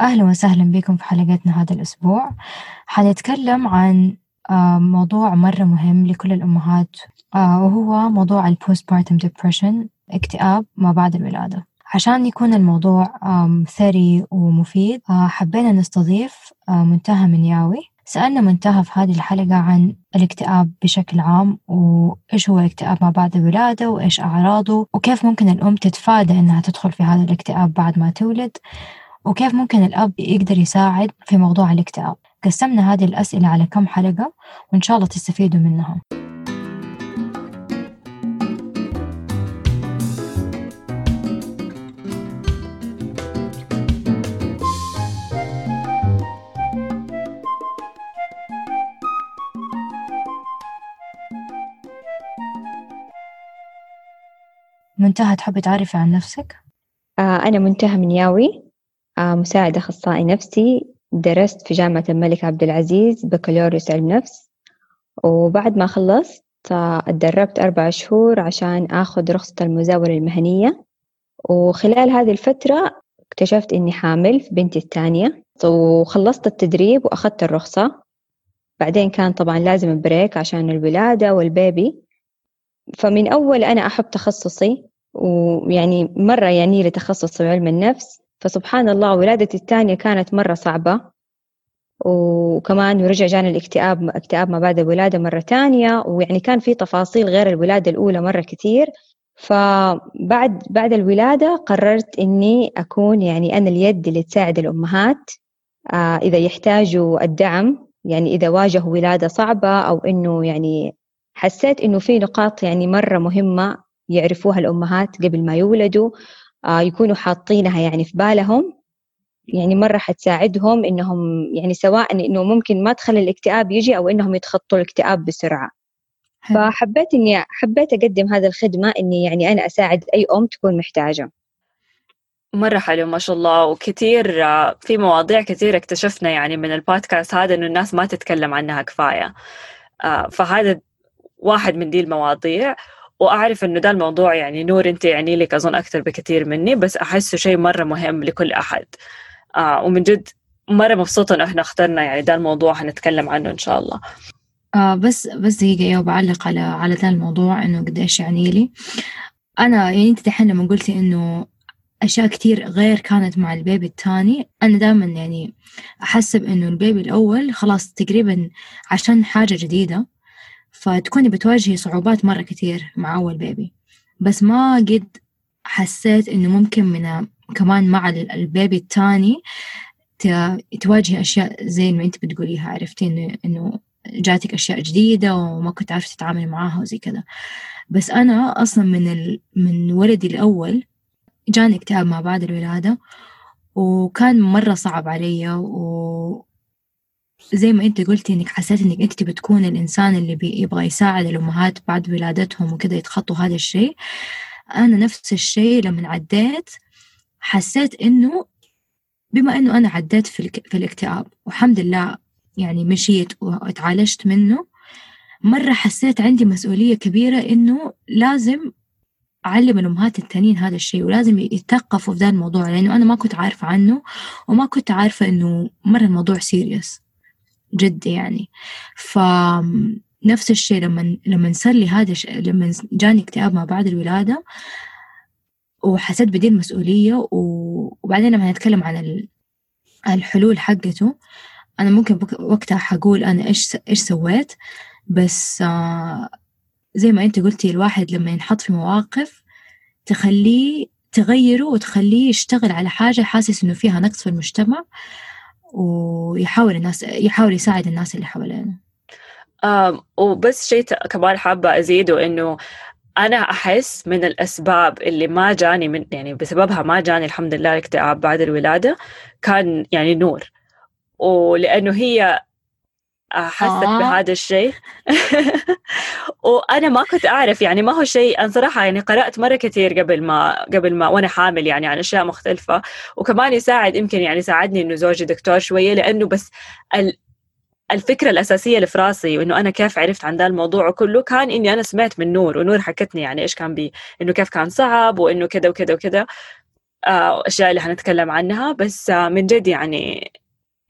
أهلا وسهلا بكم في حلقتنا هذا الأسبوع. حنتكلم عن آه، موضوع مرة مهم لكل الأمهات آه، وهو موضوع ال postpartum depression اكتئاب ما بعد الولادة. عشان يكون الموضوع ثري ومفيد آه، حبينا نستضيف منتهى منياوي. سألنا منتهى في هذه الحلقة عن الاكتئاب بشكل عام وإيش هو الاكتئاب ما بعد الولادة وإيش أعراضه وكيف ممكن الأم تتفادى إنها تدخل في هذا الاكتئاب بعد ما تولد. وكيف ممكن الأب يقدر يساعد في موضوع الاكتئاب؟ قسمنا هذه الأسئلة على كم حلقة وإن شاء الله تستفيدوا منها. منتهى تحبي تعرفي عن نفسك؟ آه أنا منتهى منياوي مساعد أخصائي نفسي. درست في جامعة الملك عبد العزيز بكالوريوس علم نفس. وبعد ما خلصت اتدربت أربع شهور عشان أخذ رخصة المزاولة المهنية. وخلال هذه الفترة اكتشفت إني حامل في بنتي الثانية. وخلصت التدريب وأخذت الرخصة. بعدين كان طبعا لازم break عشان الولادة وال baby. فمن أول أنا أحب تخصصي ويعني مرة يعني لي تخصص علم النفس فسبحان الله ولادتي الثانية كانت مرة صعبة. وكمان ورجع جاني الاكتئاب اكتئاب ما بعد الولادة مرة تانية. ويعني كان في تفاصيل غير الولادة الأولى مرة كتير فبعد بعد الولادة قررت إني أكون يعني أنا اليد اللي تساعد الأمهات آه إذا يحتاجوا الدعم. يعني إذا واجهوا ولادة صعبة أو إنه يعني حسيت إنه في نقاط يعني مرة مهمة يعرفوها الأمهات قبل ما يولدوا. يكونوا حاطينها يعني في بالهم. يعني مرة حتساعدهم إنهم يعني سواء إنه ممكن ما تخلي الاكتئاب يجي أو إنهم يتخطوا الاكتئاب بسرعة. فحبيت إني حبيت أقدم هذه الخدمة إني يعني أنا أساعد أي أم تكون محتاجة. مرة حلو ما شاء الله. وكثير آه، في مواضيع كثير اكتشفنا يعني من البودكاست هذا إنه الناس ما تتكلم عنها كفاية. آه، فهذا واحد من دي المواضيع. وأعرف إنه ده الموضوع يعني نور أنت يعني لك أظن أكثر بكثير مني بس أحسه شيء مرة مهم لكل أحد. آه ومن جد مرة مبسوطة إنه إحنا اخترنا يعني ده الموضوع حنتكلم عنه إن شاء الله. آه بس بس دقيقة أيوة بعلق على على ذا الموضوع إنه قديش يعني لي. أنا يعني أنت دحين لما قلتي إنه أشياء كتير غير كانت مع البيبي الثاني أنا دائما يعني أحسب إنه البيبي الأول خلاص تقريبا عشان حاجة جديدة. فتكوني بتواجهي صعوبات مرة كتير مع أول بيبي بس ما قد حسيت إنه ممكن من كمان مع البيبي التاني تواجهي أشياء زي ما أنت بتقوليها عرفتي؟ إنه إنه جاتك أشياء جديدة وما كنت عارفة تتعاملي معاها وزي كذا. بس أنا أصلا من ال... من ولدي الأول جاني اكتئاب ما بعد الولادة وكان مرة صعب علي و... زي ما انت قلتي انك حسيت انك انت بتكون الانسان اللي يبغى يساعد الامهات بعد ولادتهم وكذا يتخطوا هذا الشيء. أنا نفس الشيء لما عديت حسيت إنه بما إنه أنا عديت في, في الاكتئاب والحمد لله يعني مشيت وتعالجت منه مرة حسيت عندي مسؤولية كبيرة إنه لازم أعلم الأمهات التانيين هذا الشيء ولازم يتثقفوا في ذا الموضوع لأنه أنا ما كنت عارفة عنه وما كنت عارفة إنه مرة الموضوع serious جد يعني. ف نفس الشيء لما لما صار لي هذا لما جاني اكتئاب ما بعد الولادة وحسيت بدي المسؤولية وبعدين لما نتكلم عن الحلول حقته أنا ممكن وقتها حقول أنا إيش إيش سويت؟ بس آه، زي ما أنت قلتي الواحد لما ينحط في مواقف تخليه تغيره وتخليه يشتغل على حاجة حاسس إنه فيها نقص في المجتمع. ويحاول الناس يحاول يساعد الناس اللي حوالينه. آه وبس شيء كمان حابة أزيده إنه أنا أحس من الأسباب اللي ما جاني من يعني بسببها ما جاني الحمد لله الاكتئاب بعد الولادة كان يعني نور. ولأنه هي حست آه. بهذا الشيء؟ وأنا ما كنت أعرف يعني ما هو شيء أنا صراحة يعني قرأت مرة كثير قبل ما قبل ما وأنا حامل يعني عن أشياء مختلفة. وكمان يساعد يمكن يعني ساعدني إنه زوجي دكتور شوية لأنه بس ال الفكرة الأساسية اللي في راسي وإنه أنا كيف عرفت عن ذا الموضوع كله كان إني أنا سمعت من نور ونور حكتني يعني إيش كان بي إنه كيف كان صعب وإنه كذا وكذا وكذا. أشياء اللي حنتكلم عنها. بس من جد يعني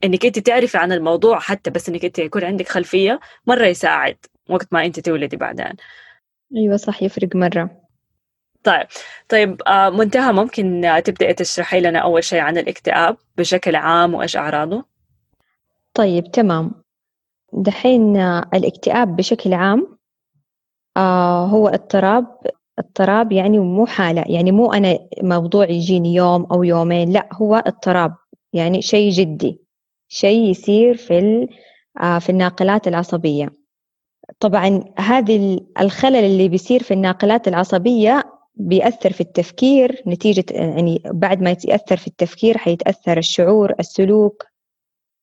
إنك أنت تعرفي عن الموضوع حتى بس إنك أنت يكون عندك خلفية مرة يساعد وقت ما أنت تولدي بعدين. أيوة صح يفرق مرة. طيب طيب منتهى ممكن تبدأي تشرحي لنا أول شيء عن الاكتئاب بشكل عام وإيش أعراضه؟ طيب تمام. دحين الاكتئاب بشكل عام آه هو اضطراب اضطراب يعني مو حالة يعني مو أنا موضوع يجيني يوم أو يومين لا هو اضطراب يعني شيء جدي. شيء يصير في آه في الناقلات العصبية. طبعا هذه الخلل اللي بيصير في الناقلات العصبية بيأثر في التفكير نتيجة يعني بعد ما يتأثر في التفكير حيتأثر الشعور السلوك.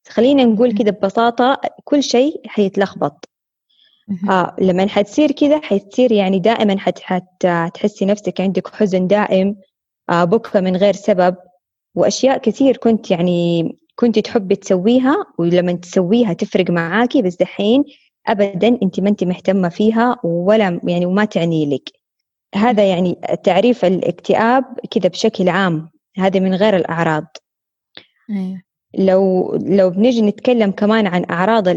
خلينا نقول كده ببساطة كل شيء حيتلخبط. آه لما حتصير كذا حتصير يعني دائما حت حتحسي نفسك عندك حزن دائم آه بكى من غير سبب وأشياء كثير كنت يعني كنت تحبي تسويها ولما تسويها تفرق معاكي بس دحين أبدا أنت ما أنت مهتمة فيها ولا يعني وما تعني لك. هذا يعني تعريف الاكتئاب كذا بشكل عام. هذا من غير الأعراض. أيوه. لو لو بنيجي نتكلم كمان عن أعراض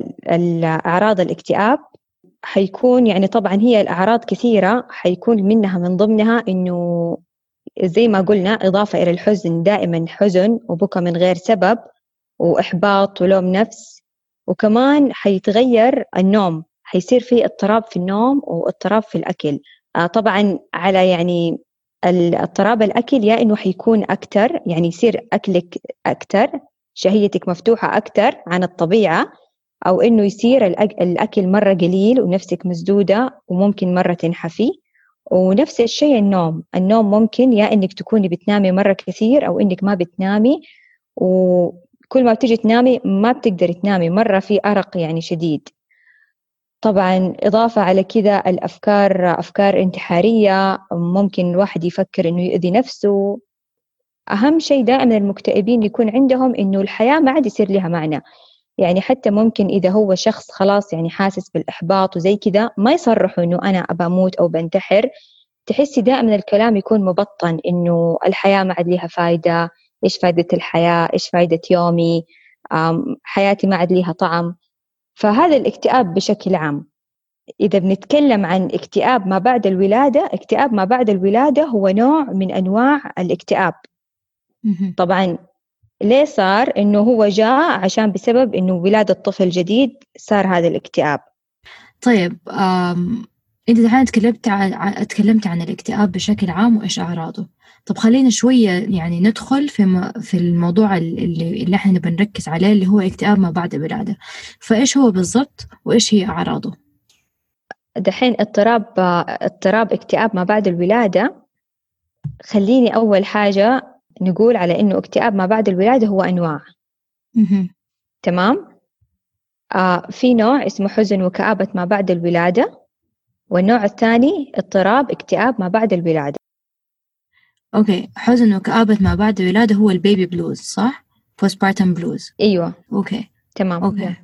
أعراض الاكتئاب حيكون يعني طبعا هي الأعراض كثيرة حيكون منها من ضمنها إنه زي ما قلنا إضافة إلى الحزن دائما حزن وبكى من غير سبب. وإحباط ولوم نفس. وكمان حيتغير النوم حيصير في اضطراب في النوم واضطراب في الأكل. آه، طبعا على يعني اضطراب الأكل يا إنه حيكون أكتر يعني يصير أكلك أكتر شهيتك مفتوحة أكتر عن الطبيعة أو إنه يصير الأكل مرة قليل ونفسك مسدودة وممكن مرة تنحفي. ونفس الشيء النوم النوم ممكن يا إنك تكوني بتنامي مرة كثير أو إنك ما بتنامي. وكل ما بتيجي تنامي ما بتقدري تنامي مرة في أرق يعني شديد. طبعا إضافة على كذا الأفكار أفكار انتحارية ممكن الواحد يفكر إنه يؤذي نفسه. أهم شيء دائما المكتئبين يكون عندهم إنه الحياة ما عاد يصير لها معنى. يعني حتى ممكن إذا هو شخص خلاص يعني حاسس بالإحباط وزي كذا ما يصرحوا إنه أنا أبى أموت أو بنتحر. تحسي دائما الكلام يكون مبطن إنه الحياة ما عاد لها فايدة. إيش فايدة الحياة؟ إيش فايدة يومي؟ حياتي ما عاد لها طعم. فهذا الاكتئاب بشكل عام. إذا بنتكلم عن اكتئاب ما بعد الولادة اكتئاب ما بعد الولادة هو نوع من أنواع الاكتئاب. طبعا ليه صار؟ إنه هو جاء عشان بسبب إنه ولادة طفل جديد صار هذا الاكتئاب. طيب أنت الحين تكلمت عن تكلمت عن الاكتئاب بشكل عام وإيش أعراضه؟ طب خلينا شوية يعني ندخل في في الموضوع اللي اللي إحنا بنركز عليه اللي هو اكتئاب ما بعد الولادة فإيش هو بالضبط وإيش هي أعراضه؟ دحين اضطراب اضطراب اكتئاب ما بعد الولادة. خليني أول حاجة نقول على إنه اكتئاب ما بعد الولادة هو أنواع. تمام؟ آه في نوع اسمه حزن وكآبة ما بعد الولادة والنوع الثاني اضطراب اكتئاب ما بعد الولادة. okay حزن وكآبة ما بعد الولادة هو ال baby blues صح؟ postpartum blues أيوة. okay. تمام. okay.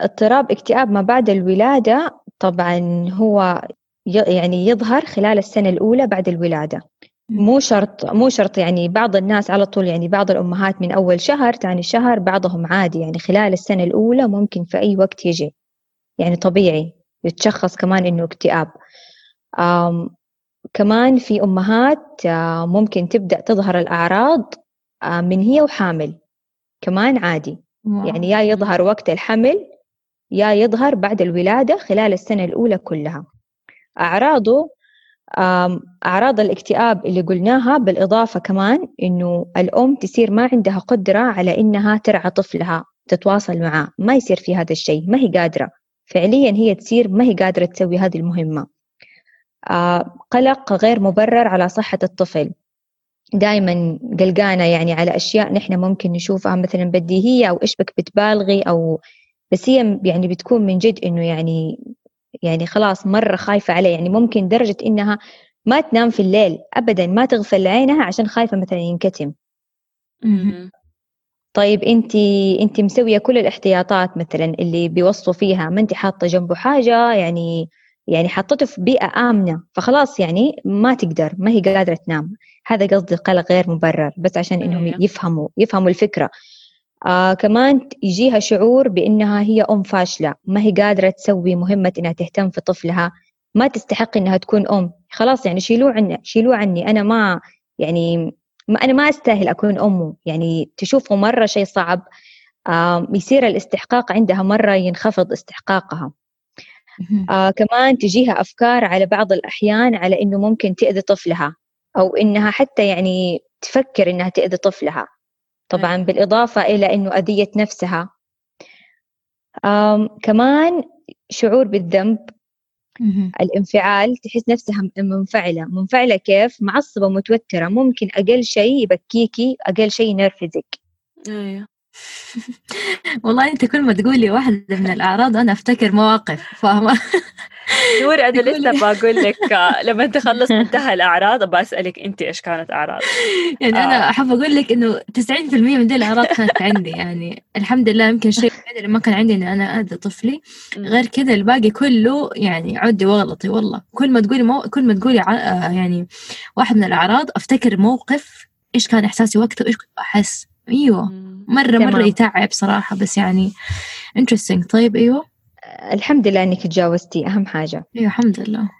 اضطراب اكتئاب ما بعد الولادة طبعا هو يعني يظهر خلال السنة الأولى بعد الولادة. مو شرط مو شرط يعني بعض الناس على طول يعني بعض الأمهات من أول شهر ثاني شهر بعضهم عادي يعني خلال السنة الأولى ممكن في أي وقت يجي. يعني طبيعي يتشخص كمان إنه اكتئاب. كمان في أمهات آه، ممكن تبدأ تظهر الأعراض آه، من هي وحامل كمان عادي. يعني يا يظهر وقت الحمل يا يظهر بعد الولادة خلال السنة الأولى كلها. أعراضه أعراض الاكتئاب اللي قلناها بالإضافة كمان إنه الأم تصير ما عندها قدرة على إنها ترعى طفلها تتواصل معاه ما يصير في هذا الشيء ما هي قادرة. فعليا هي تصير ما هي قادرة تسوي هذه المهمة. قلق غير مبرر على صحة الطفل. دائما قلقانة يعني على أشياء نحن ممكن نشوفها مثلا بديهية أو إيش بك بتبالغي أو بس هي يعني بتكون من جد إنه يعني يعني خلاص مرة خايفة عليه. يعني ممكن درجة إنها ما تنام في الليل أبدا ما تغفل عينها عشان خايفة مثلا ينكتم. طيب أنت أنت مسوية كل الاحتياطات مثلا اللي بيوصوا فيها ما أنت حاطة جنبه حاجة؟ يعني يعني حطته في بيئة آمنة فخلاص يعني ما تقدر ما هي قادرة تنام. هذا قصدي القلق غير مبرر بس عشان إنهم أيوة. يفهموا يفهموا الفكرة. آه كمان يجيها شعور بإنها هي أم فاشلة ما هي قادرة تسوي مهمة إنها تهتم في طفلها. ما تستحق إنها تكون أم. خلاص يعني شيلوه عني شيلوه عني. أنا ما يعني ما أنا ما أستاهل أكون أمه يعني تشوفه مرة شيء صعب. آه يصير الاستحقاق عندها مرة ينخفض استحقاقها. آه كمان تجيها أفكار على بعض الأحيان على إنه ممكن تأذي طفلها أو إنها حتى يعني تفكر إنها تأذي طفلها. طبعا أيوة. بالإضافة إلى إنه أذية نفسها. آم كمان شعور بالذنب. الانفعال تحس نفسها منفعلة. منفعلة كيف؟ معصبة متوترة ممكن أقل شيء يبكيكي أقل شيء ينرفزك. أيوه. والله أنت كل ما تقولي واحدة من الأعراض أنا أفتكر مواقف فاهمة؟ نور أنا لسه بقول لك آه، لما تخلص منتهى الأعراض ابى أسألك أنت إيش كانت اعراض يعني آه. أنا أحب أقول لك إنه 90% من دي الأعراض كانت عندي يعني الحمد لله يمكن شيء اللي ما كان عندي إن أنا أذى طفلي. غير كذا الباقي كله يعني عدي واغلطي والله. كل ما تقولي مو... كل ما تقولي ع... آه يعني واحد من الأعراض أفتكر موقف إيش كان إحساسي وقتها وإيش كنت أحس. مرة مرة تمام. يتعب صراحة بس يعني interesting. طيب أيوه. الحمد لله إنك تجاوزتي. أهم حاجة. أيوه الحمد لله.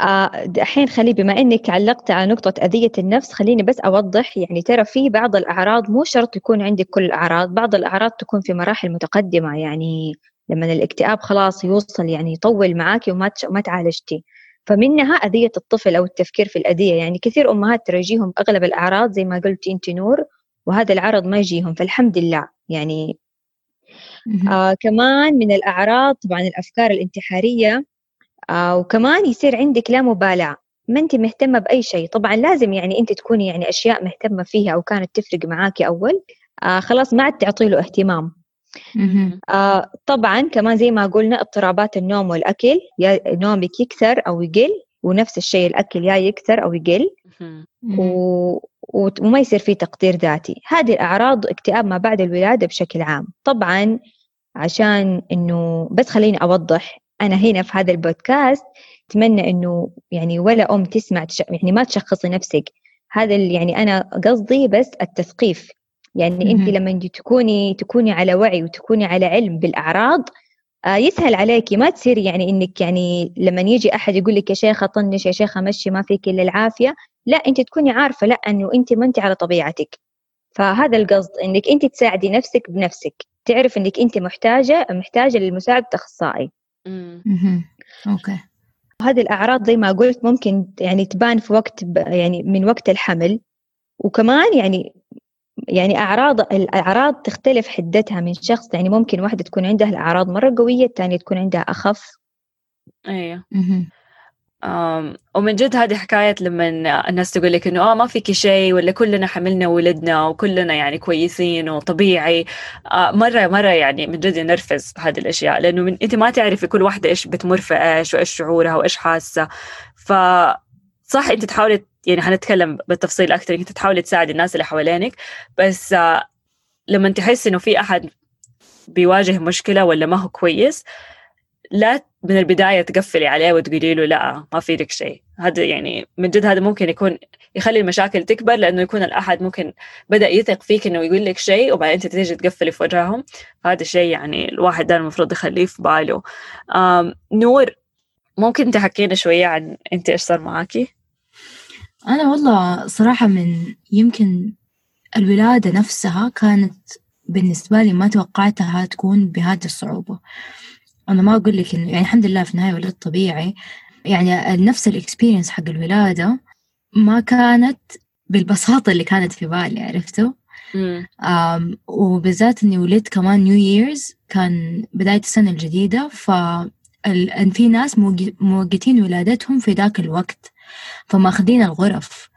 آه، الحين خلي بما إنك علقت على نقطة أذية النفس خليني بس أوضح. يعني ترى في بعض الأعراض مو شرط يكون عندك كل الأعراض بعض الأعراض تكون في مراحل متقدمة. يعني لما الاكتئاب خلاص يوصل يعني يطول معاكي وما ما تعالجتي. فمنها أذية الطفل أو التفكير في الأذية. يعني كثير أمهات ترى يجيهم أغلب الأعراض زي ما قلتي أنت نور. وهذا العرض ما يجيهم فالحمد لله. يعني. آه كمان من الأعراض طبعا الأفكار الانتحارية آه وكمان يصير عندك لا مبالاة. ما أنت مهتمة بأي شيء. طبعا لازم يعني أنت تكوني يعني أشياء مهتمة فيها أو كانت تفرق معاكي أول. آه خلاص ما عاد تعطي له اهتمام. آه طبعا كمان زي ما قلنا اضطرابات النوم والأكل. يا نومك يكثر أو يقل ونفس الشيء الأكل يا يكثر أو يقل. و... وما يصير فيه تقدير ذاتي. هذه الأعراض اكتئاب ما بعد الولادة بشكل عام. طبعا عشان إنه بس خليني أوضح أنا هنا في هذا البودكاست أتمنى إنه يعني ولا أم تسمع تش... يعني ما تشخصي نفسك. هذا اللي يعني أنا قصدي بس التثقيف. يعني أنت. لما تكوني تكوني على وعي وتكوني على علم بالأعراض آه، يسهل عليكي ما تصير يعني إنك يعني لما يجي أحد يقول لك يا شيخة طنش يا شيخة مشي ما فيك إلا العافية. لا أنت تكوني عارفة لا انه أنت ما أنت على طبيعتك. فهذا القصد إنك أنت تساعدي نفسك بنفسك. تعرف إنك أنت محتاجة محتاجة للمساعدة اخصائي مم. مهم. أوكي. هذه الأعراض زي ما قلت ممكن يعني تبان في وقت ب- يعني من وقت الحمل. وكمان يعني يعني أعراض الأعراض تختلف حدتها من شخص. يعني ممكن واحدة تكون عندها الأعراض مرة قوية الثانية تكون عندها أخف. أيوه. ومن جد هذه حكاية لما الناس تقول لك إنه آه ما فيكي شيء ولا كلنا حملنا وولدنا وكلنا يعني كويسين وطبيعي. آه مرة مرة يعني من جد ينرفز هذه الأشياء لأنه من أنت ما تعرفي كل واحدة إيش بتمر في إيش وإيش شعورها وإيش حاسة. فصح أنت تحاولي يعني حنتكلم بالتفصيل أكثر أنت تحاولي تساعدي الناس اللي حوالينك. بس آه لما تحس إنه في أحد بيواجه مشكلة ولا ما هو كويس لا من البداية تقفلي عليه وتقولي له لا ما في لك شيء. هذا يعني من جد هذا ممكن يكون يخلي المشاكل تكبر لأنه يكون الأحد ممكن بدأ يثق فيك إنه يقول لك شيء وبعدين أنت تيجي تقفلي في وجههم. فهذا الشيء يعني الواحد ده المفروض يخليه في باله. نور ممكن تحكينا شوية عن أنت إيش صار معاكي؟ أنا والله صراحة من يمكن الولادة نفسها كانت بالنسبة لي ما توقعتها تكون بهذه الصعوبة. أنا ما أقول لك إنه يعني الحمد لله في النهاية ولدت طبيعي. يعني نفس ال experience حق الولادة ما كانت بالبساطة اللي كانت في بالي عرفتوا. أم وبالذات إني ولدت كمان New Year's كان بداية السنة الجديدة. ف ال- في ناس موقتين ولادتهم في ذاك الوقت. فماخذين الغرف.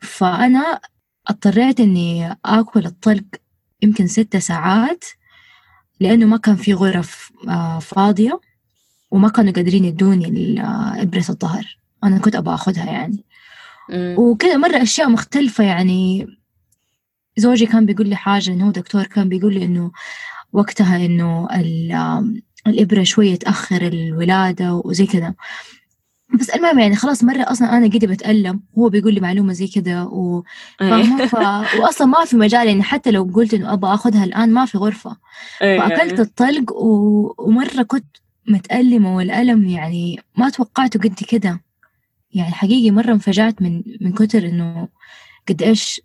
فأنا اضطريت إني آكل الطلق يمكن ستة ساعات. لأنه ما كان في غرف آه، فاضية وما كانوا قادرين يدوني آه، إبرة الظهر. أنا كنت أبغى أخذها يعني. وكذا مرة أشياء مختلفة يعني. زوجي كان بيقول لي حاجة إنه هو دكتور كان بيقول لي إنه وقتها إنه الإبرة شوية تأخر الولادة وزي كذا. بس المهم يعني خلاص مرة أصلا أنا قدي بتألم هو بيقول لي معلومة زي كذا و... إيه. ف... وأصلا ما في مجال يعني حتى لو قلت إنه أبغى أخذها الآن ما في غرفة إيه. فأكلت الطلق و... ومرة كنت متألمة والألم يعني ما توقعته قد كده يعني حقيقي مرة انفجعت من من كتر إنه قد إيش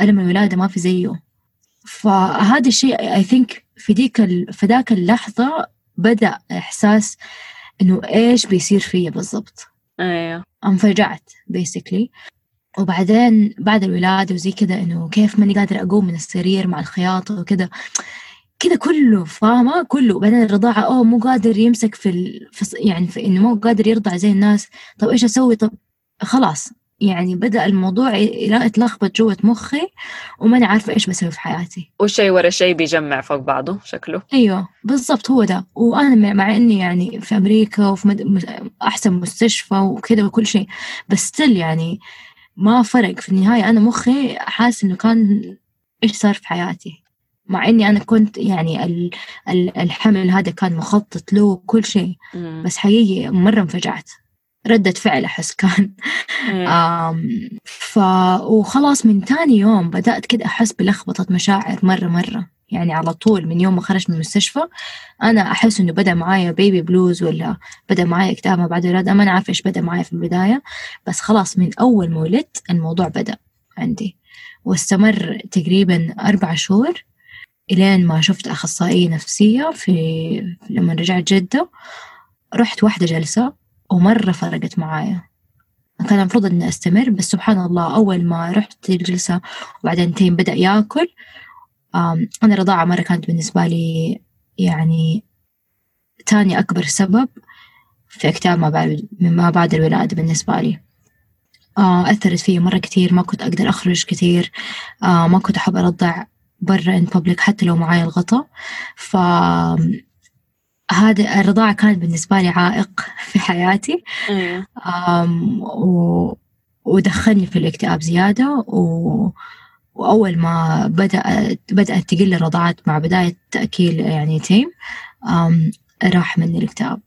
ألم الولادة ما في زيه فهذا الشيء I think في ديك ال... في ذاك اللحظة بدأ إحساس إنه إيش بيصير فيا بالضبط. أيوه. انفجعت basically. وبعدين بعد الولادة وزي كذا إنه كيف ماني قادرة أقوم من السرير مع الخياطة وكذا كذا كله فاهمة؟ كله. بعدين الرضاعة أوه مو قادر يمسك في, ال... في يعني في إنه مو قادر يرضع زي الناس. طب إيش أسوي؟ طب خلاص. يعني بدأ الموضوع يتلخبط جوة مخي وماني عارفة إيش بسوي في حياتي. والشيء ورا شيء بيجمع فوق بعضه شكله. أيوه بالضبط هو ده. وأنا مع- إني يعني في أمريكا وفي مد... أحسن مستشفى وكذا وكل شيء بس still يعني ما فرق. في النهاية أنا مخي حاسس إنه كان إيش صار في حياتي. مع إني أنا كنت يعني ال... ال... الحمل هذا كان مخطط له كل شيء. بس حقيقي مرة انفجعت. ردة فعل أحس كان. إيه. ف وخلاص من تاني يوم بدأت كده أحس بلخبطة مشاعر مرة مرة. يعني على طول من يوم ما خرجت من المستشفى أنا أحس إنه بدأ معايا بيبي بلوز ولا بدأ معايا اكتئاب ما بعد الولادة. ما أنا عارفة إيش بدأ معايا في البداية. بس خلاص من أول ما ولدت الموضوع بدأ عندي. واستمر تقريبا أربع شهور إلين ما شفت أخصائية نفسية في لما رجعت جدة رحت واحدة جلسة ومرة فرقت معايا. كان المفروض إني أستمر بس سبحان الله أول ما رحت الجلسة وبعدين تيم بدأ يأكل أنا الرضاعة مرة كانت بالنسبة لي يعني تاني أكبر سبب في إكتئاب ما بعد ما بعد الولادة بالنسبة لي. آه أثرت فيي مرة كتير ما كنت أقدر أخرج كتير آه ما كنت أحب أرضع برا إن بابليك حتى لو معايا الغطا. ف هذا الرضاعة كانت بالنسبة لي عائق في حياتي إيه. آم، و... ودخلني في الاكتئاب زيادة و... وأول ما بدأت بدأت تقل الرضاعات مع بداية تأكيل يعني تيم آم، راح مني الاكتئاب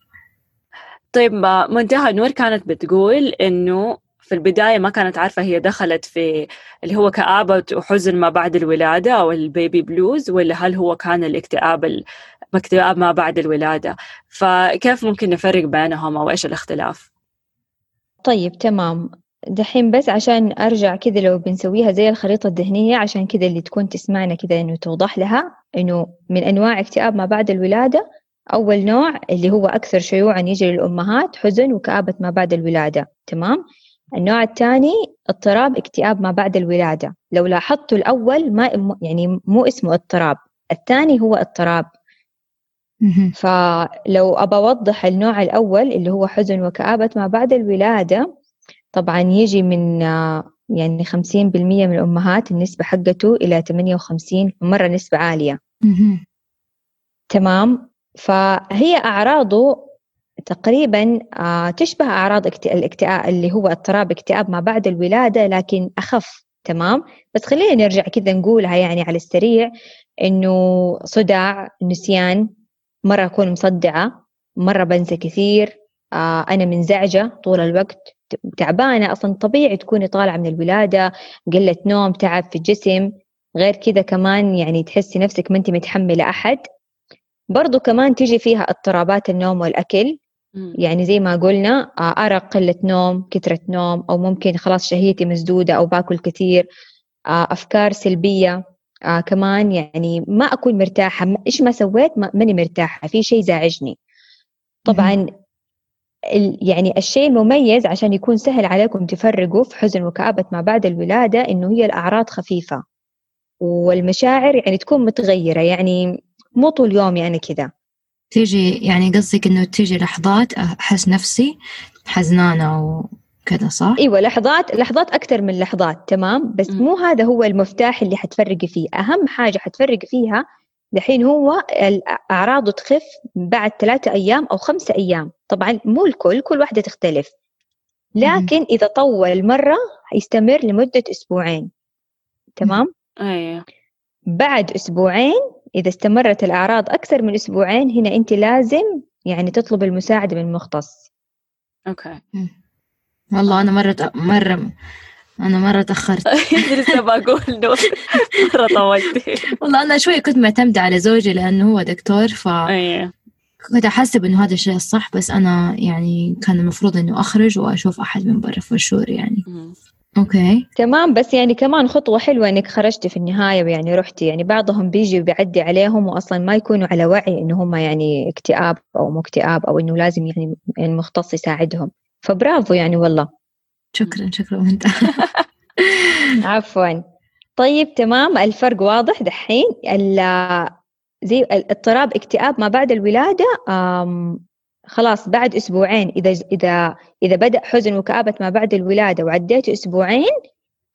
طيب منتهى نور كانت بتقول إنه في البداية ما كانت عارفة هي دخلت في اللي هو كآبة وحزن ما بعد الولادة أو البيبي بلوز ولا هل هو كان الاكتئاب اكتئاب ما بعد الولادة. فكيف ممكن نفرق بينهم أو إيش الاختلاف؟ طيب تمام. دحين بس عشان أرجع كذا لو بنسويها زي الخريطة الذهنية عشان كذا اللي تكون تسمعنا كذا إنه توضح لها إنه من أنواع اكتئاب ما بعد الولادة أول نوع اللي هو أكثر شيوعا يجي للأمهات حزن وكآبة ما بعد الولادة. تمام؟ النوع الثاني اضطراب اكتئاب ما بعد الولادة. لو لاحظتوا الأول ما يعني مو اسمه اضطراب الثاني هو اضطراب. فلو أبى أوضح النوع الأول اللي هو حزن وكآبة ما بعد الولادة طبعا يجي من آه، يعني خمسين بالمية من الأمهات النسبة حقته إلى تمانية وخمسين مرة نسبة عالية. تمام؟ فهي أعراضه تقريبا آه، تشبه أعراض اكت- الاكتئاب اللي هو اضطراب اكتئاب ما بعد الولادة لكن أخف. تمام؟ بس خلينا نرجع كذا نقولها يعني على السريع إنه صداع نسيان مرة أكون مصدعة مرة بنسى كثير آه، أنا منزعجة طول الوقت تعبانة أصلا طبيعي تكوني طالعة من الولادة قلة نوم تعب في الجسم غير كذا كمان يعني تحسي نفسك ما أنت متحملة أحد. برضو كمان تيجي فيها اضطرابات النوم والأكل. يعني زي ما قلنا آه، أرق قلة نوم كثرة نوم أو ممكن خلاص شهيتي مسدودة أو باكل كثير آه، أفكار سلبية. آه كمان يعني ما أكون مرتاحة ما- إيش ما سويت ما- ماني مرتاحة في شيء زعجني طبعا يعني الشيء المميز عشان يكون سهل عليكم تفرقوا في حزن وكآبة ما بعد الولادة إنه هي الأعراض خفيفة. والمشاعر يعني تكون متغيرة يعني مو طول يومي أنا كذا. تيجي يعني قصدك إنه تيجي لحظات أحس نفسي حزنانة وكذا صح؟ إيوه لحظات لحظات أكثر من لحظات تمام؟ بس. مو هذا هو المفتاح اللي حتفرقي فيه. أهم حاجة حتفرقي فيها دحين هو اعراضه تخف بعد ثلاثة أيام أو خمسة أيام. طبعا مو الكل كل واحدة تختلف. لكن إذا طول مرة يستمر لمدة أسبوعين تمام؟ أيوة. بعد أسبوعين إذا استمرت الأعراض أكثر من أسبوعين هنا أنت لازم يعني تطلب المساعدة من مختص أوكي. والله أنا مرة مرة أنا مرة تأخرت. لسه بقول نور مرة طولتي والله أنا شوي كنت معتمدة على زوجي لأنه هو دكتور ف إيه كنت أحسب إنه هذا الشيء الصح بس أنا يعني كان المفروض إنه أخرج وأشوف أحد من برا فشور يعني. مم. أوكي. تمام بس يعني كمان خطوة حلوة إنك خرجتي في النهاية ويعني رحتي يعني بعضهم بيجي وبيعدي عليهم وأصلا ما يكونوا على وعي إنه هم يعني اكتئاب أو مو اكتئاب أو إنه لازم يعني يعني مختص يساعدهم. فبرافو يعني والله. شكرا شكرا. وأنت؟ عفوا. طيب تمام. الفرق واضح دحين. زي اضطراب اكتئاب ما بعد الولادة خلاص بعد أسبوعين. إذا إذا إذا بدأ حزن وكآبة ما بعد الولادة وعديتوا أسبوعين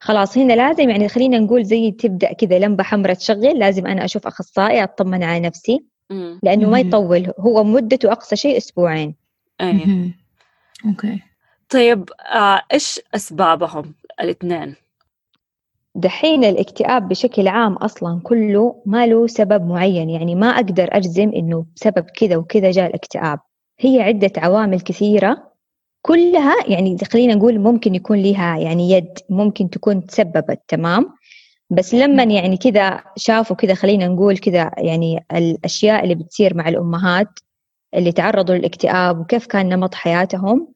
خلاص هنا لازم يعني خلينا نقول زي تبدأ كذا لمبة حمراء تشغل. لازم أنا أشوف أخصائي أطمن على نفسي. لأنه ما. يطول. هو مدته أقصى شيء أسبوعين. أوكي. طيب آه، إيش أسبابهم الاثنين؟ دحين الاكتئاب بشكل عام أصلا كله ما له سبب معين يعني ما أقدر أجزم إنه بسبب كذا وكذا جاء الاكتئاب. هي عدة عوامل كثيرة كلها يعني خلينا نقول ممكن يكون لها يعني يد ممكن تكون تسببت تمام؟ بس لما يعني كذا شافوا كذا خلينا نقول كذا يعني الأشياء اللي بتصير مع الأمهات اللي تعرضوا للاكتئاب وكيف كان نمط حياتهم.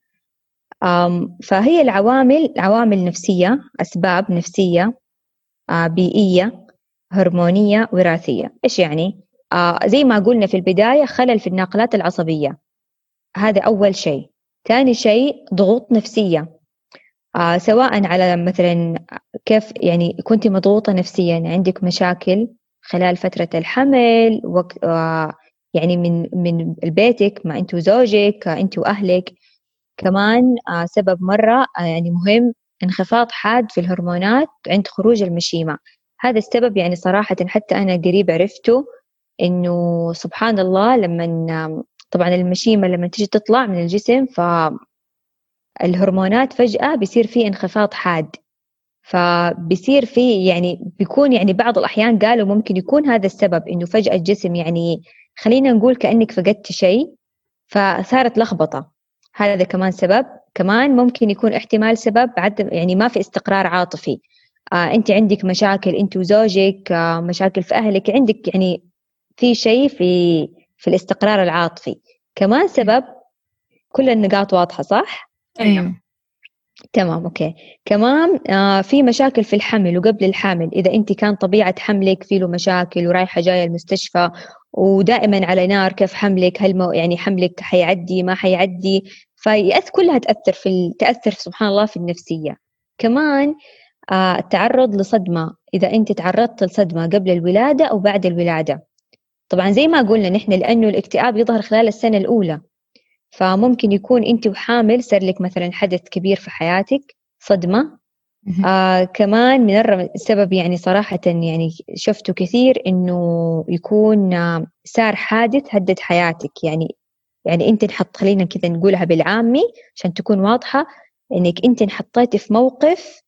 فهي العوامل عوامل نفسية أسباب نفسية بيئية هرمونية وراثية. إيش يعني؟ زي ما قلنا في البداية خلل في الناقلات العصبية. هذا أول شيء. ثاني شيء ضغوط نفسية. سواء على مثلا كيف يعني كنت مضغوطة نفسيا عندك مشاكل خلال فترة الحمل آه يعني من من بيتك مع أنت وزوجك أنت وأهلك كمان آه سبب مرة آه يعني مهم انخفاض حاد في الهرمونات عند خروج المشيمة. هذا السبب يعني صراحة حتى أنا قريب عرفته إنه سبحان الله لما طبعا المشيمة لما تيجي تطلع من الجسم فالهرمونات فجأة بيصير في انخفاض حاد. فبيصير في يعني بيكون يعني بعض الأحيان قالوا ممكن يكون هذا السبب إنه فجأة الجسم يعني خلينا نقول كأنك فقدت شيء فصارت لخبطة. هذا كمان سبب. كمان ممكن يكون احتمال سبب عدم يعني ما في استقرار عاطفي. آه أنت عندك مشاكل أنت وزوجك آه مشاكل في أهلك عندك يعني في شيء في في الاستقرار العاطفي. كمان سبب كل النقاط واضحة صح؟ أيوه. تمام أوكي. كمان آه في مشاكل في الحمل وقبل الحمل. إذا أنت كان طبيعة حملك في له مشاكل ورايحة جاية المستشفى ودائما على نار كيف حملك هل يعني حملك حيعدي ما حيعدي؟ فيأث كلها تأثر في تأثر سبحان الله في النفسية. كمان آه التعرض لصدمة. إذا أنت تعرضت لصدمة قبل الولادة أو بعد الولادة. طبعا زي ما قلنا نحن لأنه الاكتئاب يظهر خلال السنة الأولى. فممكن يكون أنت وحامل صار لك مثلا حدث كبير في حياتك صدمة. آه كمان من السبب يعني صراحة يعني شفته كثير إنه يكون آه صار حادث هدد حياتك. يعني يعني أنت انحط خلينا كذا نقولها بالعامي عشان تكون واضحة إنك أنت انحطيتي في موقف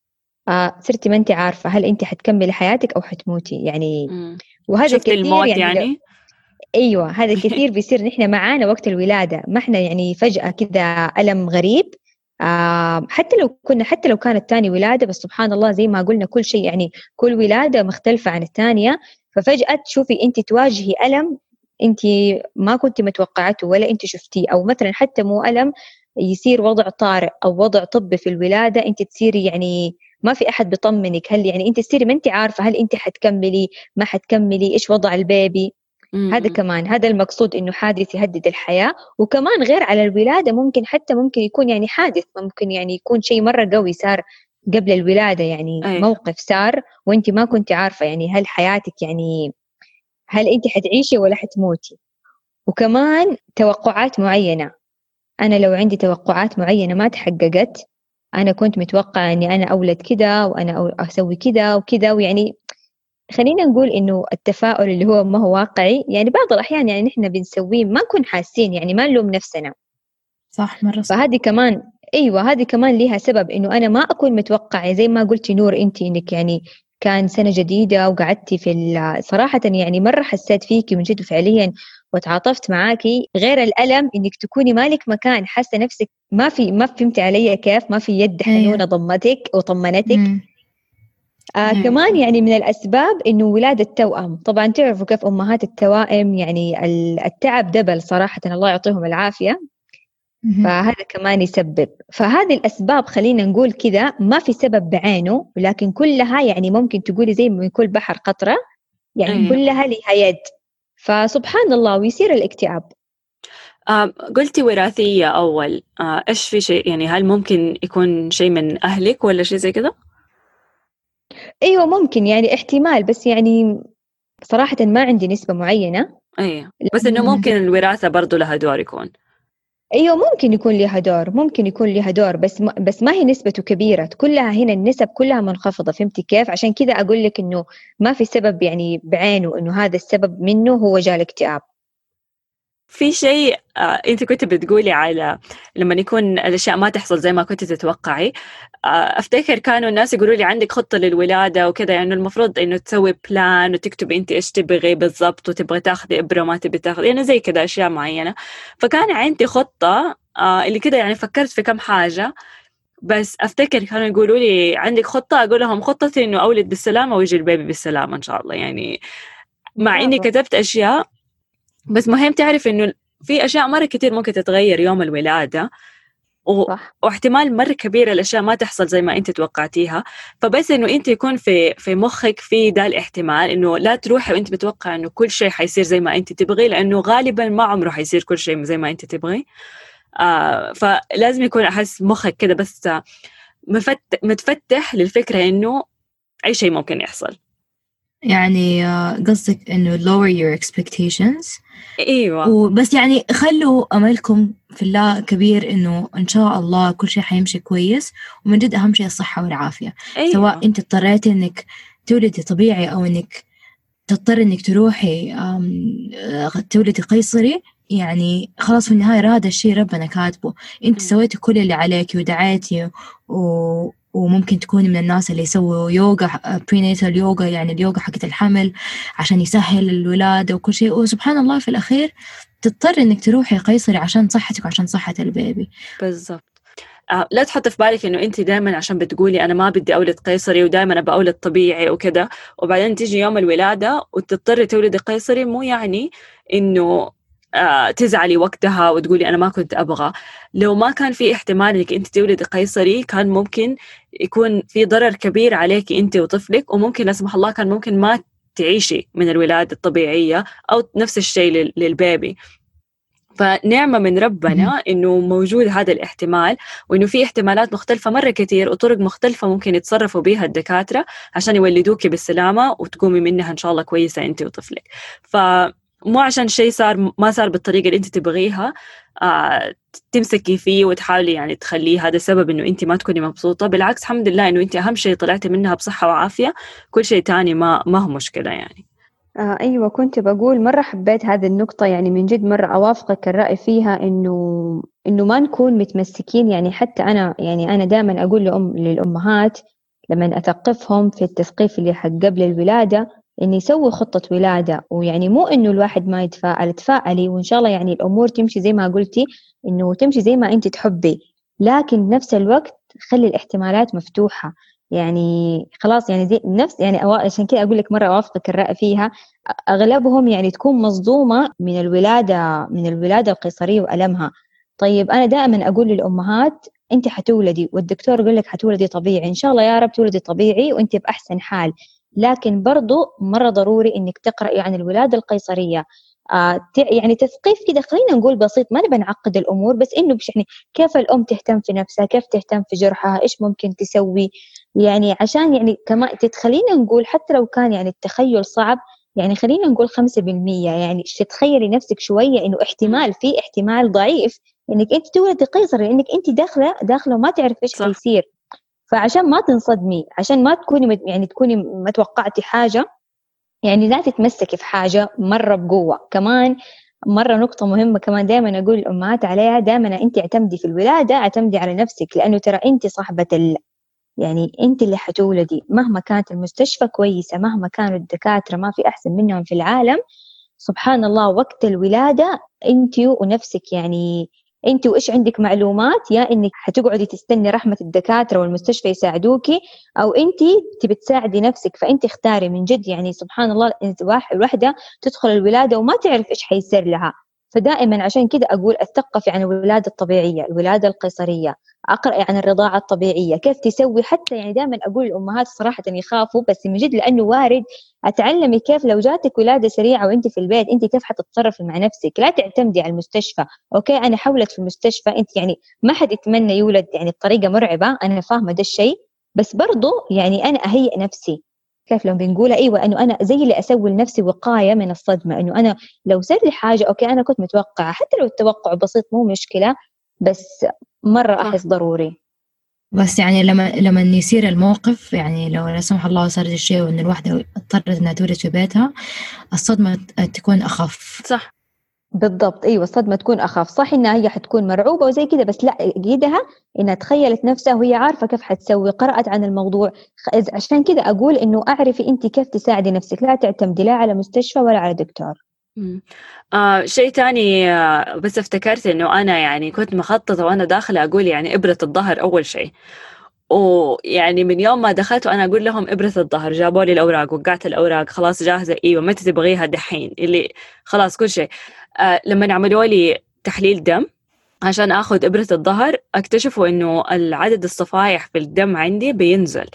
آه صرتي ما أنت عارفة هل أنت حتكملي حياتك أو حتموتي. يعني. وهذا شفت كثير الموت يعني, يعني؟ أيوه هذا كثير بيصير. نحن معانا وقت الولادة. ما إحنا يعني فجأة كذا ألم غريب حتى لو كنا حتى لو كانت تاني ولادة بس سبحان الله زي ما قلنا كل شيء يعني كل ولادة مختلفة عن الثانية ففجأة تشوفي أنت تواجهي ألم أنت ما كنت متوقعته ولا أنت شفتيه. أو مثلا حتى مو ألم يصير وضع طارئ أو وضع طبي في الولادة أنت تصيري يعني ما في أحد بيطمنك. هل يعني أنت تصيري ما أنت عارفة هل أنت حتكملي ما حتكملي إيش وضع البيبي. هذا كمان هذا المقصود إنه حادث يهدد الحياة وكمان غير على الولادة ممكن حتى ممكن يكون يعني حادث ممكن يعني يكون شيء مرة قوي صار قبل الولادة يعني أي. موقف صار وأنت ما كنت عارفة يعني هل حياتك يعني هل أنت حتعيشي ولا حتموتي وكمان توقعات معينة أنا لو عندي توقعات معينة ما تحققت أنا كنت متوقعة إني أنا أولد كذا وأنا أسوي كذا وكذا ويعني خلينا نقول إنه التفاؤل اللي هو ما هو واقعي يعني بعض الأحيان يعني نحن بنسويه ما نكون حاسين يعني ما نلوم نفسنا صح مرة صح فهذه كمان إيوه هذه كمان ليها سبب إنه أنا ما أكون متوقعة زي ما قلتي نور انت إنك يعني كان سنة جديدة وقعدتي في ال- صراحة يعني مرة حسيت فيكي من جد فعليا وتعاطفت معاكي غير الألم إنك تكوني مالك مكان حاسة نفسك ما في ما فهمتي علي كيف ما في يد أيوة. حنونة ضمتك وطمنتك. آه أيوة. كمان يعني من الأسباب إنه ولادة توأم طبعا تعرفوا كيف أمهات التوائم يعني ال- التعب دبل صراحة الله يعطيهم العافية. فهذا كمان يسبب فهذه الأسباب خلينا نقول كذا ما في سبب بعينه ولكن كلها يعني ممكن تقولي زي من كل بحر قطرة يعني أيوة. كلها لها يد فسبحان الله ويصير الاكتئاب آه قلتي وراثية أول آه إيش في شيء يعني هل ممكن يكون شيء من أهلك ولا شيء زي كذا؟ إيوه ممكن يعني احتمال بس يعني صراحة ما عندي نسبة معينة. أي بس إنه مم. ممكن الوراثة برضو لها دور يكون. إيوه ممكن يكون لها دور ممكن يكون لها دور بس ما بس ما هي نسبته كبيرة. كلها هنا النسب كلها منخفضة فهمتي كيف؟ عشان كذا أقول لك إنه ما في سبب يعني بعينه إنه هذا السبب منه هو جاء الاكتئاب. في شيء آه أنت كنت بتقولي على لما يكون الأشياء ما تحصل زي ما كنت تتوقعي آه أفتكر كانوا الناس يقولوا لي عندك خطة للولادة وكذا يعني المفروض إنه تسوي بلان وتكتبي أنت إيش تبغي بالضبط وتبغي تاخذي إبرة ما تبي تاخذي يعني زي كذا أشياء معينة فكان عندي خطة آه اللي كذا يعني فكرت في كم حاجة بس أفتكر كانوا يقولوا لي عندك خطة أقول لهم خطتي إنه أولد بالسلامة ويجي البيبي بالسلامة إن شاء الله يعني مع إني. كتبت أشياء بس مهم تعرف إنه في أشياء مرة كتير ممكن تتغير يوم الولادة. و... صح. واحتمال مرة كبير الأشياء ما تحصل زي ما أنت توقعتيها. فبس إنه أنت يكون في في مخك في ده الاحتمال إنه لا تروحي وأنت متوقعة إنه كل شيء حيصير زي ما أنت تبغي لأنه غالبا ما عمره حيصير كل شيء زي ما أنت تبغي. آه فلازم يكون أحس مخك كده بس مفت... متفتح للفكرة إنه أي شيء ممكن يحصل. يعني آه، قصدك إنه lower your expectations إيوه وبس يعني خلوا أملكم في الله كبير إنه إن شاء الله كل شيء حيمشي كويس ومن جد أهم شيء الصحة والعافية أيوة. سواء أنت اضطريتي إنك تولدي طبيعي أو إنك تضطر إنك تروحي آه، تولدي قيصري يعني خلاص في النهاية هذا الشيء ربنا كاتبه مم. سويتي كل اللي عليك ودعيتي و... وممكن تكوني من الناس اللي يسووا يوغا prenatal yoga يعني اليوغا حقت الحمل عشان يسهل الولادة وكل شيء. وسبحان الله في الأخير تضطر إنك تروحي قيصري عشان صحتك وعشان صحة ال baby. بالضبط. آه، لا تحط في بالك إنه انت دائما عشان بتقولي أنا ما بدي أولد قيصري ودائما ابى أولد طبيعي وكذا وبعدين تيجي يوم الولادة وتضطري تولدي قيصري مو يعني إنه تزعلي وقتها وتقولي أنا ما كنت أبغى. لو ما كان في احتمال إنك أنت تولدي قيصري كان ممكن يكون في ضرر كبير عليك أنت وطفلك وممكن لا سمح الله كان ممكن ما تعيشي من الولادة الطبيعية أو نفس الشيء لل- للبيبي. فنعمة من ربنا إنه موجود هذا الاحتمال وإنه في احتمالات مختلفة مرة كتير وطرق مختلفة ممكن يتصرفوا بيها الدكاترة عشان يولدوكي بالسلامة وتقومي منها إن شاء الله كويسة أنت وطفلك. فمو عشان شيء صار ما صار بالطريقة اللي أنت تبغيها آه تمسكي فيه وتحاولي يعني تخليه هذا السبب إنه أنت ما تكوني مبسوطة. بالعكس الحمد لله إنه أنت أهم شيء طلعتي منها بصحة وعافية كل شيء تاني ما ما هو مشكلة يعني. آه أيوة كنت بقول مرة حبيت هذه النقطة يعني من جد مرة أوافقك الرأي فيها إنه إنه ما نكون متمسكين. يعني حتى أنا يعني أنا دائما أقول لأم للأمهات لما أثقفهم في التثقيف اللي حق قبل الولادة إن يسووا خطة ولادة ويعني مو إنه الواحد ما يتفائل تفائلي وإن شاء الله يعني الأمور تمشي زي ما قلتي إنه تمشي زي ما أنت تحبي. لكن بنفس الوقت خلي الاحتمالات مفتوحة. يعني خلاص يعني زي نفس يعني عشان كذا أقول لك مرة أوافقك الرأي فيها. أغلبهم يعني تكون مصدومة من الولادة من الولادة القيصرية وألمها. طيب أنا دائما أقول للأمهات أنت حتولدي والدكتور يقول لك حتولدي طبيعي. إن شاء الله يا رب تولدي طبيعي وأنت بأحسن حال. لكن برضو مرة ضروري إنك تقرأي عن الولادة القيصرية. آه يعني تثقيف كده خلينا نقول بسيط ما نبي نعقد الأمور بس إنه بش يعني كيف الأم تهتم في نفسها كيف تهتم في جرحها إيش ممكن تسوي؟ يعني عشان يعني كمان تتخلينا نقول حتى لو كان يعني التخيل صعب يعني خلينا نقول خمسة بالمية يعني تتخيلي نفسك شوية إنه احتمال في احتمال ضعيف إنك أنت تولدي قيصري لأنك أنت داخلة داخلة وما تعرف صح. حيصير. فعشان ما تنصدمي عشان ما تكوني يعني تكوني ما توقعتي حاجة يعني لا تتمسكي في حاجة مرة بقوة. كمان مرة نقطة مهمة كمان دائما أقول الأمهات عليها دائما أنت اعتمدي في الولادة اعتمدي على نفسك لأنه ترى أنت صاحبة ال... يعني أنت اللي حتولدي. مهما كانت المستشفى كويسة مهما كانوا الدكاترة ما في أحسن منهم في العالم سبحان الله وقت الولادة أنت ونفسك يعني أنت وإيش عندك معلومات؟ يا إنك حتقعدي تستني رحمة الدكاترة والمستشفى يساعدوكي أو أنت تبي تساعدي نفسك فأنت اختاري. من جد يعني سبحان الله الوحدة تدخل الولادة وما تعرف إيش حيصير لها. فدائما عشان كذا أقول اتثقفي عن الولادة الطبيعية الولادة القيصرية أقرأ عن الرضاعة الطبيعية كيف تسوي؟ حتى يعني دائما أقول الأمهات صراحة يخافوا بس من جد لأنه وارد. أتعلمي كيف لو جاتك ولادة سريعة وأنت في البيت أنت كيف حتتصرفي مع نفسك؟ لا تعتمدي على المستشفى okay؟ أنا حولت في المستشفى أنت يعني ما حد يتمنى يولد يعني بطريقة مرعبة أنا فاهمة ده الشيء بس برضو يعني أنا أهيئ نفسي. كيف لو بنقول؟ إيوه إنه أنا زي اللي أسوي لنفسي وقاية من الصدمة إنه أنا لو صار لي حاجة okay أنا كنت متوقعة حتى لو التوقع بسيط مو مشكلة بس مرة أحس ضروري. بس يعني لما لما يصير الموقف يعني لو لا سمح الله صار الشيء وإن الواحدة اضطرت إنها تولد في بيتها الصدمة تكون أخف. صح. بالضبط. أيوه الصدمة تكون أخف. صح إنها هي حتكون مرعوبة وزي كذا بس لا ايدها إنها تخيلت نفسها وهي عارفة كيف حتسوي قرأت عن الموضوع. عشان كذا أقول إنه أعرفي انت كيف تساعدي نفسك. لا تعتمدي لا على مستشفى ولا على دكتور. آه شيء تاني آه بس افتكرت إنه أنا يعني كنت مخططة وأنا داخلة أقول يعني إبرة الظهر أول شيء. ويعني من يوم ما دخلت وأنا أقول لهم ابره الظهر جابوا لي الأوراق وقعت الأوراق خلاص جاهزة. إيوه متى تبغيها دحين. اللي خلاص كل شيء. آه لما عملوا لي تحليل دم عشان آخذ ابره الظهر اكتشفوا إنه العدد الصفائح في الدم عندي بينزل.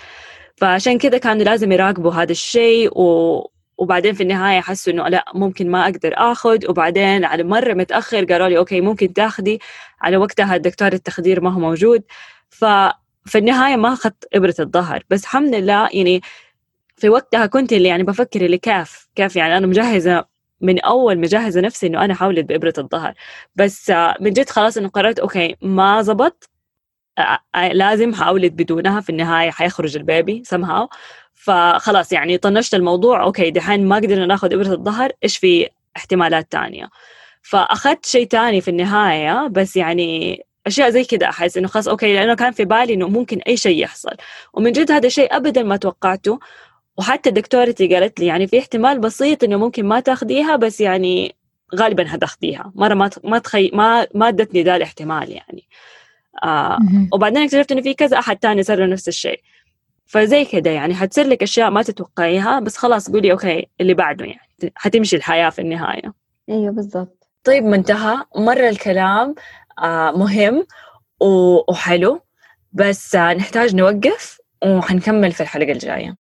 فعشان كذا كانوا لازم يراقبوا هذا الشيء و... وبعدين في النهاية حسوا إنه لا ممكن ما أقدر آخذ. وبعدين على مرة متأخر قالوا لي أوكي ممكن تاخذي على وقتها الدكتور التخدير ما هو موجود. ففي النهاية ما أخذت إبرة الظهر. بس الحمد لله يعني في وقتها كنت اللي يعني بفكر اللي كيف كيف يعني أنا مجهزة من أول مجهزة نفسي إنه أنا حولد بإبرة الظهر. بس من جد خلاص إنه قررت okay ما زبط لازم حاولد بدونها في النهاية حيخرج ال baby somehow. فخلاص يعني طنشت الموضوع okay دحين ما قدرنا ناخذ إبرة الظهر إيش في احتمالات تانية؟ فأخذت شيء تاني في النهاية بس يعني أشياء زي كده أحس إنه خلاص okay لأنه كان في بالي إنه ممكن أي شيء يحصل. ومن جد هذا الشيء ابدا ما توقعته. وحتى دكتورتي قالت لي يعني في احتمال بسيط إنه ممكن ما تاخذيها بس يعني غالبا هتاخذيها مره ما ما تخي ما ما أدتني ذا الاحتمال يعني. آه وبعدين اكتشفت إنه في كذا أحد تاني صار له نفس الشيء. فزي كده يعني حتصير لك أشياء ما تتوقعيها بس خلاص قولي okay اللي بعده يعني حتمشي الحياة في النهاية. أيوه بالضبط. طيب منتهى. مرة الكلام. مهم وحلو. بس آه نحتاج نوقف وحنكمل في الحلقة الجاية.